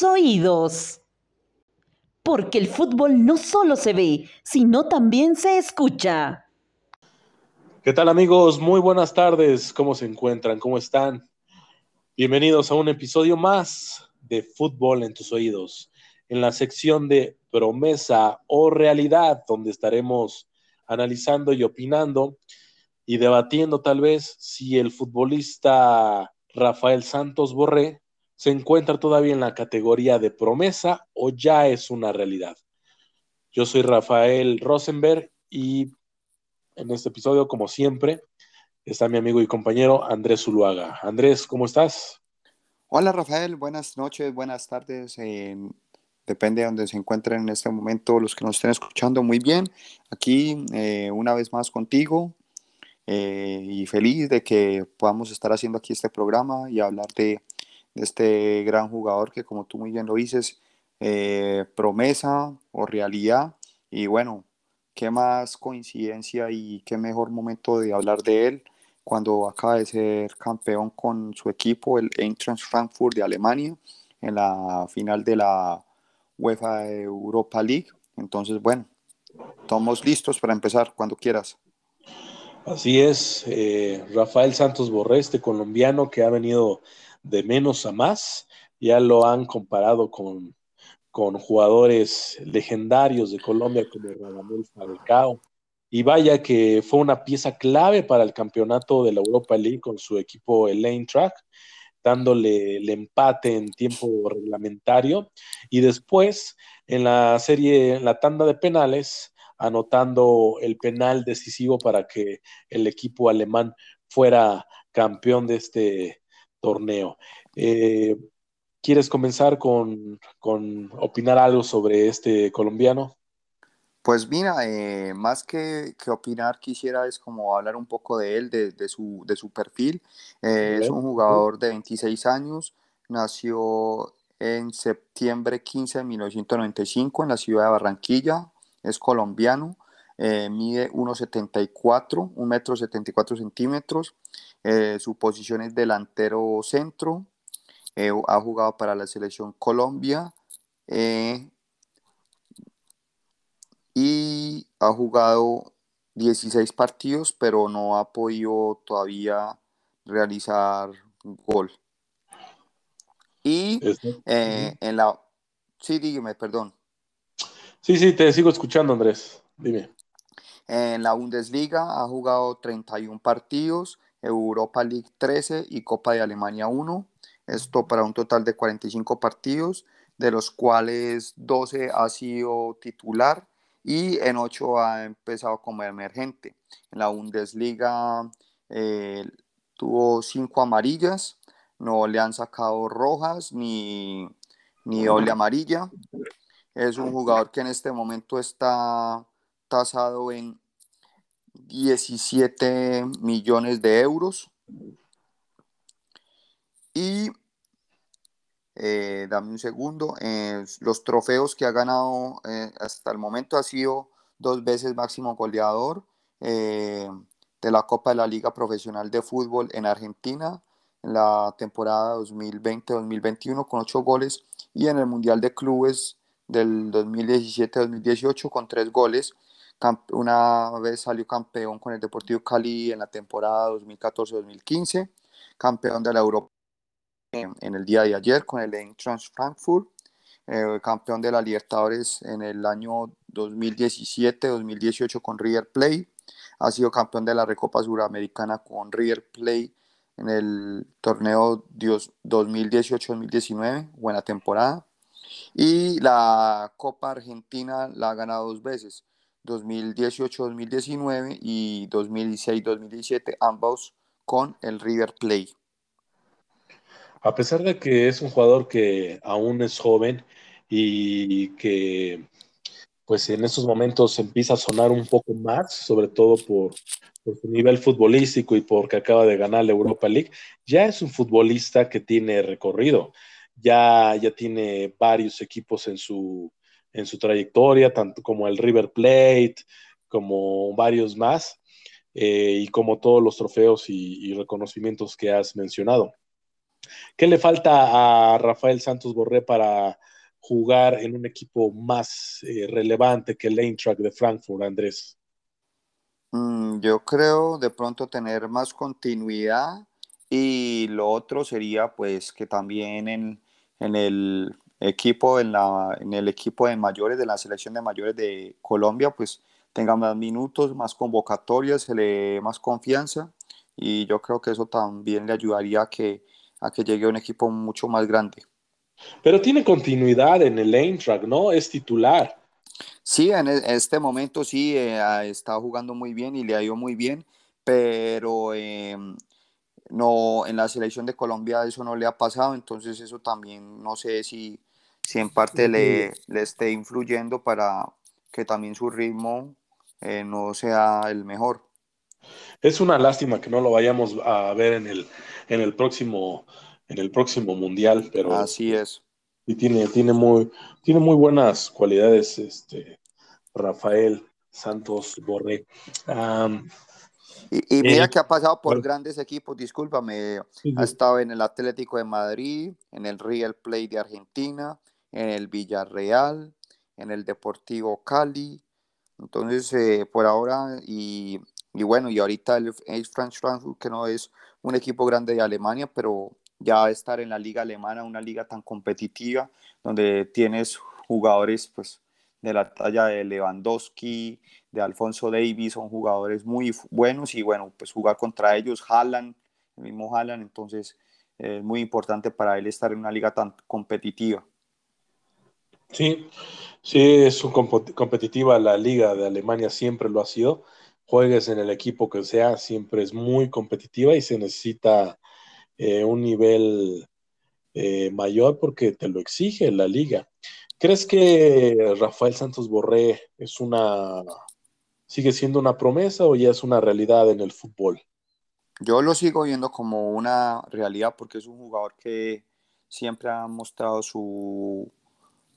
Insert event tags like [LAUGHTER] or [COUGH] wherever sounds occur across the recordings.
Oídos. Porque el fútbol no solo se ve, sino también se escucha. ¿Qué tal amigos? Muy buenas tardes. ¿Cómo se encuentran? ¿Cómo están? Bienvenidos a un episodio más de Fútbol en tus oídos, en la sección de promesa o realidad, donde estaremos analizando y opinando y debatiendo tal vez si el futbolista Rafael Santos Borré se encuentra todavía en la categoría de promesa o ya es una realidad. Yo soy Rafael Rosenberg y en este episodio, como siempre, está mi amigo y compañero Andrés Zuluaga. Andrés, ¿cómo estás? Hola Rafael, buenas noches, buenas tardes. depende de donde se encuentren en este momento los que nos estén escuchando. Muy bien, aquí eh, una vez más contigo eh, y feliz de que podamos estar haciendo aquí este programa y hablar de de este gran jugador que como tú muy bien lo dices, eh, promesa o realidad. Y bueno, qué más coincidencia y qué mejor momento de hablar de él cuando acaba de ser campeón con su equipo, el Eintracht Frankfurt de Alemania, en la final de la UEFA Europa League. Entonces, bueno, estamos listos para empezar cuando quieras. Así es, eh, Rafael Santos Borré, este colombiano que ha venido de menos a más. Ya lo han comparado con, con jugadores legendarios de Colombia como Radamel Falcao. Y vaya que fue una pieza clave para el campeonato de la Europa League con su equipo el Lane Track, dándole el empate en tiempo reglamentario. Y después, en la serie, en la tanda de penales, anotando el penal decisivo para que el equipo alemán fuera campeón de este, torneo. Eh, ¿Quieres comenzar con, opinar algo sobre este colombiano? Pues mira, eh, más que, opinar, quisiera es como hablar un poco de él, de, su, de su, perfil. Eh, es un jugador de 26 años, nació en septiembre 15 de 1995 en la ciudad de Barranquilla, es colombiano, mide 1,74, 1 metro 74 centímetros, eh, su posición es delantero centro. Eh, ha jugado para la selección Colombia. Eh, y ha jugado 16 partidos, pero no ha podido todavía realizar gol. Y en la... Sí, dígame, perdón. Sí, sí, te sigo escuchando, Andrés. Dime. En la Bundesliga ha jugado 31 partidos, Europa League 13 y Copa de Alemania 1. Esto para un total de 45 partidos, de los cuales 12 ha sido titular y en 8 ha empezado como emergente. En la Bundesliga eh, tuvo 5 amarillas, no le han sacado rojas ni, ni doble amarilla. Es un jugador que en este momento está tasado en 17 millones de euros. Y eh, dame un segundo, eh, los trofeos que ha ganado eh, hasta el momento ha sido dos veces máximo goleador de la Copa de la Liga Profesional de Fútbol en Argentina en la temporada 2020-2021 con ocho goles y en el Mundial de Clubes del 2017-2018 con tres goles una vez salió campeón con el Deportivo Cali en la temporada 2014-2015, campeón de la Europa en, el día de ayer con el Eintracht Frankfurt, eh, campeón de la Libertadores en el año 2017-2018 con River Plate, ha sido campeón de la Recopa Suramericana con River Plate en el torneo 2018-2019, buena temporada. Y la Copa Argentina la ha ganado dos veces, 2018-2019 y 2016-2017, ambos con el River Plate. A pesar de que es un jugador que aún es joven y que pues en estos momentos empieza a sonar un poco más, sobre todo por, por, su nivel futbolístico y porque acaba de ganar la Europa League, ya es un futbolista que tiene recorrido, ya, ya tiene varios equipos en su, en su trayectoria, tanto como el River Plate, como varios más, eh, y como todos los trofeos y, reconocimientos que has mencionado. ¿Qué le falta a Rafael Santos Borré para jugar en un equipo más eh, relevante que el Eintracht de Frankfurt, Andrés? Mm, yo creo de pronto tener más continuidad y lo otro sería pues que también en, el equipo en, la, en el equipo de mayores de la selección de mayores de Colombia pues tenga más minutos, más convocatorias, se le dé más confianza y yo creo que eso también le ayudaría a que, a que llegue a un equipo mucho más grande. Pero tiene continuidad en el Eintracht, ¿no? Es titular. Sí, en e, este momento sí, eh, está jugando muy bien y le ha ido muy bien, pero em, no, en la selección de Colombia eso no le ha pasado, entonces eso también no sé si, si en parte le, le esté influyendo para que también su ritmo eh, no sea el mejor. Es una lástima que no lo vayamos a ver en el, en el próximo en el próximo mundial, pero así es. Y tiene, tiene muy, tiene muy buenas cualidades, este Rafael Santos Borré. y, mira eh, que ha pasado por grandes equipos, discúlpame, ha estado en el Atlético de Madrid, en el Real Play de Argentina, en el Villarreal, en el Deportivo Cali, entonces eh, por ahora y, bueno, y ahorita el Eintracht Frankfurt que no es un equipo grande de Alemania, pero ya estar en la liga alemana, una liga tan competitiva, donde tienes jugadores pues, de la talla de Lewandowski, de Alfonso Davis, son jugadores muy buenos y bueno, pues jugar contra ellos, Haaland, el mismo Haaland, entonces es muy importante para él estar en una liga tan competitiva. Sí, sí, es competitiva la liga de Alemania, siempre lo ha sido. Juegues en el equipo que sea, siempre es muy competitiva y se necesita eh, un nivel eh, mayor porque te lo exige la liga. ¿Crees que Rafael Santos Borré es una sigue siendo una promesa o ya es una realidad en el fútbol? Yo lo sigo viendo como una realidad porque es un jugador que siempre ha mostrado su,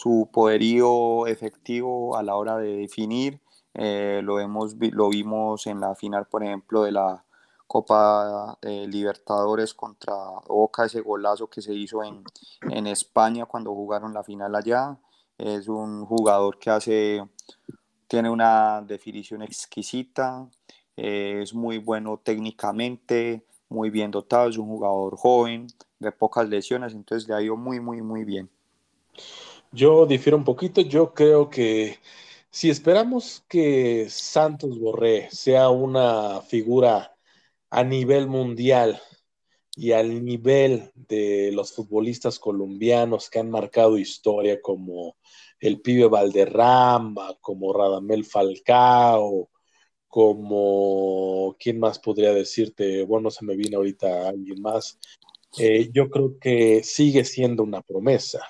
su poderío efectivo a la hora de definir. Eh, lo, hemos, lo vimos en la final, por ejemplo, de la Copa eh, Libertadores contra Boca, ese golazo que se hizo en, en, España cuando jugaron la final allá. Es un jugador que hace, tiene una definición exquisita, eh, es muy bueno técnicamente, muy bien dotado, es un jugador joven, de pocas lesiones, entonces le ha ido muy, muy, muy bien. Yo difiero un poquito, yo creo que si esperamos que Santos Borré sea una figura a nivel mundial y al nivel de los futbolistas colombianos que han marcado historia como el pibe Valderrama, como Radamel Falcao, como, ¿quién más podría decirte? Bueno, se me viene ahorita alguien más. Eh, yo creo que sigue siendo una promesa.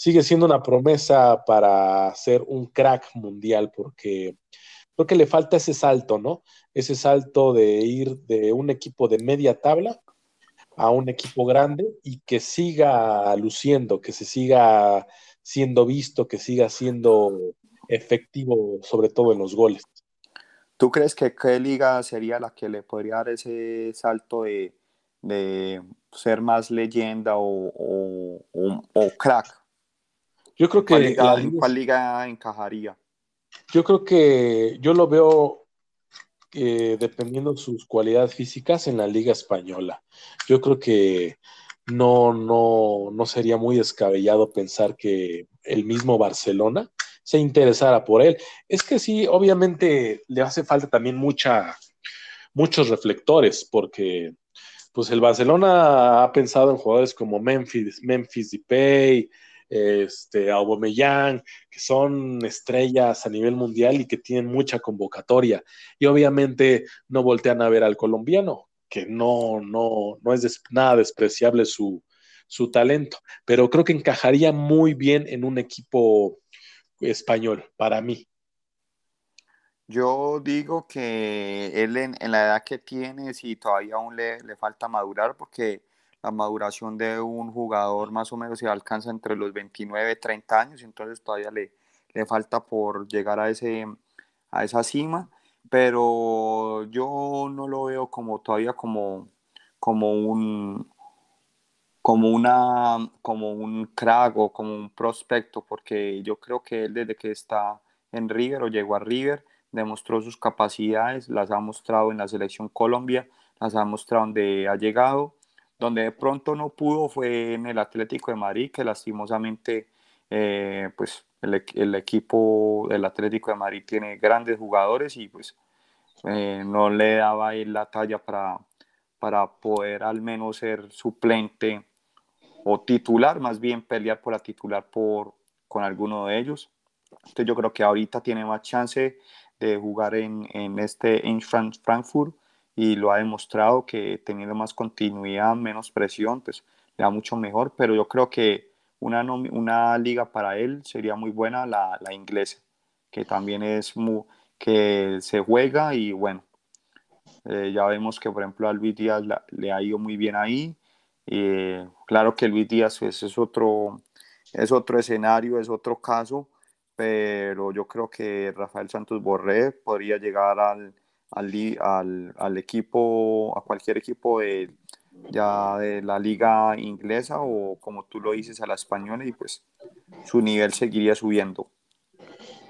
Sigue siendo una promesa para ser un crack mundial porque creo que le falta ese salto, ¿no? ese salto de ir de un equipo de media tabla a un equipo grande y que siga luciendo, que se siga siendo visto, que siga siendo efectivo, sobre todo en los goles. ¿Tú crees que qué liga sería la que le podría dar ese salto de, ser más leyenda o, crack? Yo creo que... ¿En cuál liga encajaría? Yo creo que yo lo veo dependiendo de sus cualidades físicas en la Liga Española. Yo creo que no, no, no sería muy descabellado pensar que el mismo Barcelona se interesara por él. Es que sí, obviamente le hace falta también mucha, muchos reflectores, porque pues el Barcelona ha pensado en jugadores como Memphis, Memphis Depay, este, Aubameyang, que son estrellas a nivel mundial y que tienen mucha convocatoria. Y obviamente no voltean a ver al colombiano, que no, no, no es nada despreciable su, su talento, pero creo que encajaría muy bien en un equipo español, para mí. Yo digo que él en, la edad que tiene, si todavía aún le, le falta madurar, porque la maduración de un jugador más o menos se alcanza entre los 29 y 30 años, entonces todavía le, le falta por llegar a, ese, a esa cima, pero yo no lo veo como todavía como, como un como, una, como un crack o como un prospecto, porque yo creo que él desde que está en River o llegó a River, demostró sus capacidades, las ha mostrado en la selección Colombia, las ha mostrado donde ha llegado. Donde de pronto no pudo fue en el Atlético de Madrid, que lastimosamente eh, pues el, equipo del Atlético de Madrid tiene grandes jugadores y pues eh, no le daba ahí la talla para, para poder al menos ser suplente o titular, más bien pelear por la titular por, con alguno de ellos. Entonces yo creo que ahorita tiene más chance de jugar en, en este en Frankfurt y lo ha demostrado que teniendo más continuidad, menos presión, pues le da mucho mejor, pero yo creo que una, una liga para él sería muy buena la, la inglesa, que también es muy, que se juega y bueno, eh, ya vemos que por ejemplo a Luis Díaz le ha ido muy bien ahí, eh, claro que Luis Díaz pues, es, otro, es otro escenario, es otro caso, pero yo creo que Rafael Santos Borré podría llegar al, al, al, equipo, a cualquier equipo de, ya de la liga inglesa o como tú lo dices a la española y pues su nivel seguiría subiendo.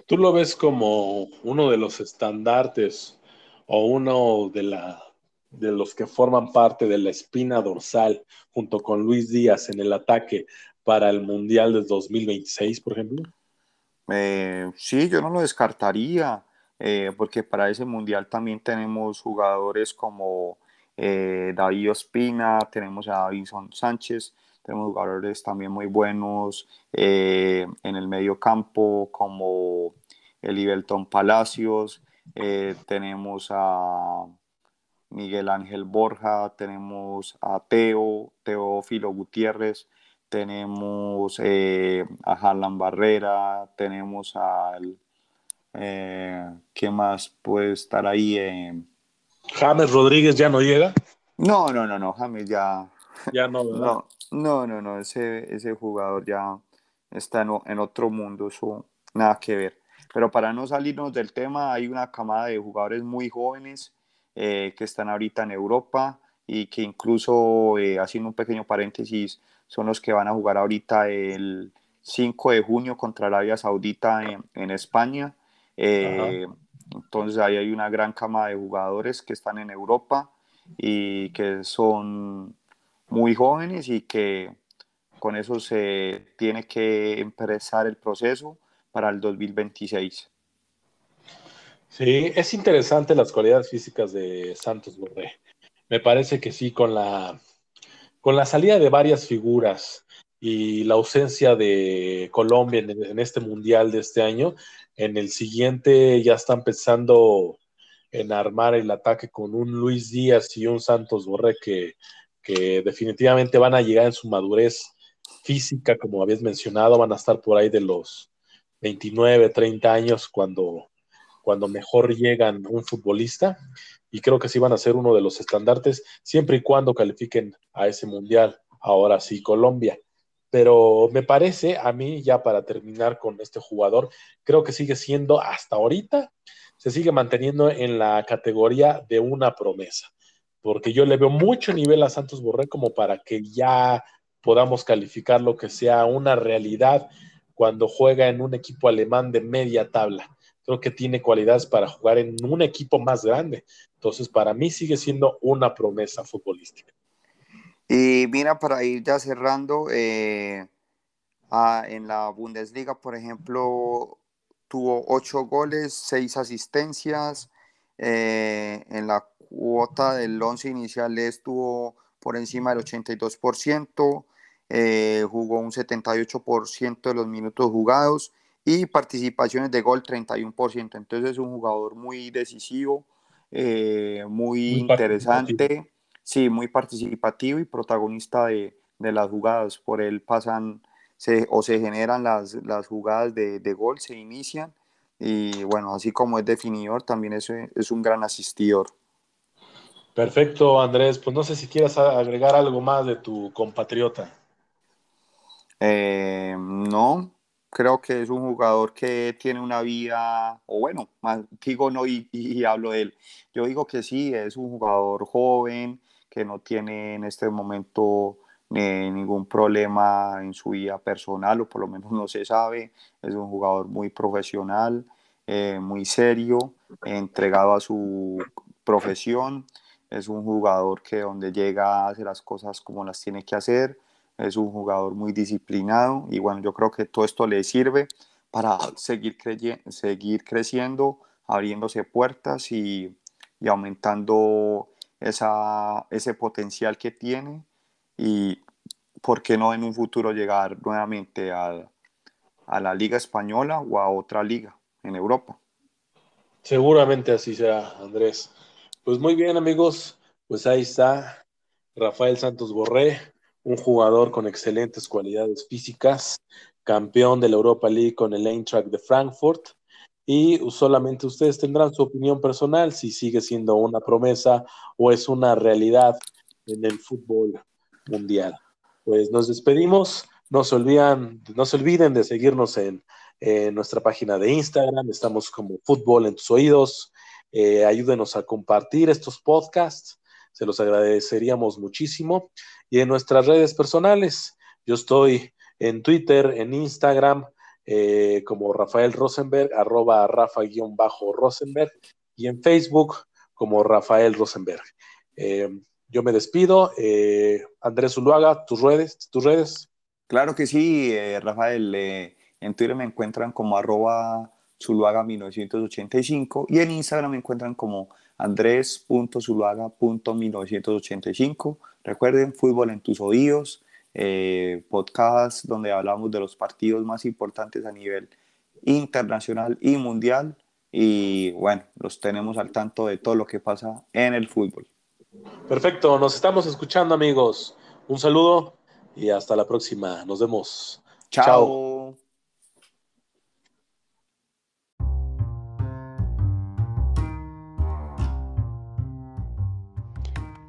¿Tú lo ves como uno de los estandartes o uno de, la, de los que forman parte de la espina dorsal junto con Luis Díaz en el ataque para el Mundial de 2026, por ejemplo? Eh, sí, yo no lo descartaría. Eh, porque para ese mundial también tenemos jugadores como eh, David Ospina, tenemos a Davison Sánchez, tenemos jugadores también muy buenos eh, en el medio campo como Elivelton Palacios, tenemos a Miguel Ángel Borja, tenemos a Teo, Teófilo Gutiérrez, tenemos a Harlan Barrera, tenemos al eh, ¿Qué más puede estar ahí? Eh, James Rodríguez ya no llega. No, no, no, no, James ya. Ya no, No, no, no, no, ese, ese jugador ya está en, en, otro mundo, eso nada que ver. Pero para no salirnos del tema, hay una camada de jugadores muy jóvenes eh, que están ahorita en Europa y que incluso, eh, haciendo un pequeño paréntesis, son los que van a jugar ahorita el 5 de junio contra Arabia Saudita en, en España. Eh, entonces ahí hay una gran cama de jugadores que están en Europa y que son muy jóvenes y que con eso se tiene que empezar el proceso para el 2026. Sí, es interesante las cualidades físicas de Santos Borré. Me parece que sí, con la, con la salida de varias figuras y la ausencia de Colombia en, este mundial de este año, en el siguiente ya están pensando en armar el ataque con un Luis Díaz y un Santos Borré que, definitivamente van a llegar en su madurez física, como habías mencionado, van a estar por ahí de los 29, 30 años cuando, cuando mejor llegan un futbolista. Y creo que sí van a ser uno de los estandartes, siempre y cuando califiquen a ese mundial. Ahora sí, Colombia pero me parece a mí, ya para terminar con este jugador, creo que sigue siendo hasta ahorita, se sigue manteniendo en la categoría de una promesa, porque yo le veo mucho nivel a Santos Borré como para que ya podamos calificar lo que sea una realidad cuando juega en un equipo alemán de media tabla. Creo que tiene cualidades para jugar en un equipo más grande. Entonces, para mí sigue siendo una promesa futbolística. Y mira, para ir ya cerrando, eh, en la Bundesliga, por ejemplo, tuvo ocho goles, seis asistencias. Eh, en la cuota del once inicial estuvo por encima del 82%, eh, jugó un 78% de los minutos jugados y participaciones de gol 31%. Entonces es un jugador muy decisivo, muy, interesante sí, muy participativo y protagonista de, las jugadas. Por él pasan o se generan las, jugadas de, gol, se inician. Y bueno, así como es definidor, también es, es un gran asistidor. Perfecto, Andrés. Pues no sé si quieras agregar algo más de tu compatriota. Eh, no, creo que es un jugador que tiene una vida, o bueno, digo no y, hablo de él. Yo digo que sí, es un jugador joven, que no tiene en este momento ningún problema en su vida personal, o por lo menos no se sabe. Es un jugador muy profesional, eh, muy serio, entregado a su profesión. Es un jugador que donde llega hace las cosas como las tiene que hacer. Es un jugador muy disciplinado y bueno, yo creo que todo esto le sirve para [LAUGHS] seguir, seguir creciendo, abriéndose puertas y, y aumentando esa, ese potencial que tiene y por qué no en un futuro llegar nuevamente a, a la liga española o a otra liga en Europa. Seguramente así será, Andrés. Pues muy bien, amigos, pues ahí está Rafael Santos Borré, un jugador con excelentes cualidades físicas, campeón de la Europa League con el Eintracht de Frankfurt. Y solamente ustedes tendrán su opinión personal si sigue siendo una promesa o es una realidad en el fútbol mundial. Pues nos despedimos. No se, olvidan, no se olviden de seguirnos en, nuestra página de Instagram. Estamos como Fútbol en tus oídos. Eh, ayúdenos a compartir estos podcasts. Se los agradeceríamos muchísimo. Y en nuestras redes personales, yo estoy en Twitter, en Instagram, eh, como Rafael Rosenberg, arroba Rafa-Rosenberg, y en Facebook como Rafael Rosenberg. Eh, yo me despido. Eh, Andrés Zuluaga, tus redes, tus redes. Claro que sí, Rafael. En Twitter me encuentran como arroba Zuluaga1985 y en Instagram me encuentran como andrés.zuluaga.1985. Recuerden, fútbol en tus oídos, podcast donde hablamos de los partidos más importantes a nivel internacional y mundial. Y bueno, los tenemos al tanto de todo lo que pasa en el fútbol. Perfecto, nos estamos escuchando amigos. Un saludo y hasta la próxima. Nos vemos. Chao.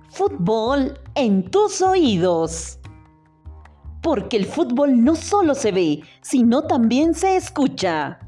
Fútbol en tus oídos. Porque el fútbol no solo se ve, sino también se escucha.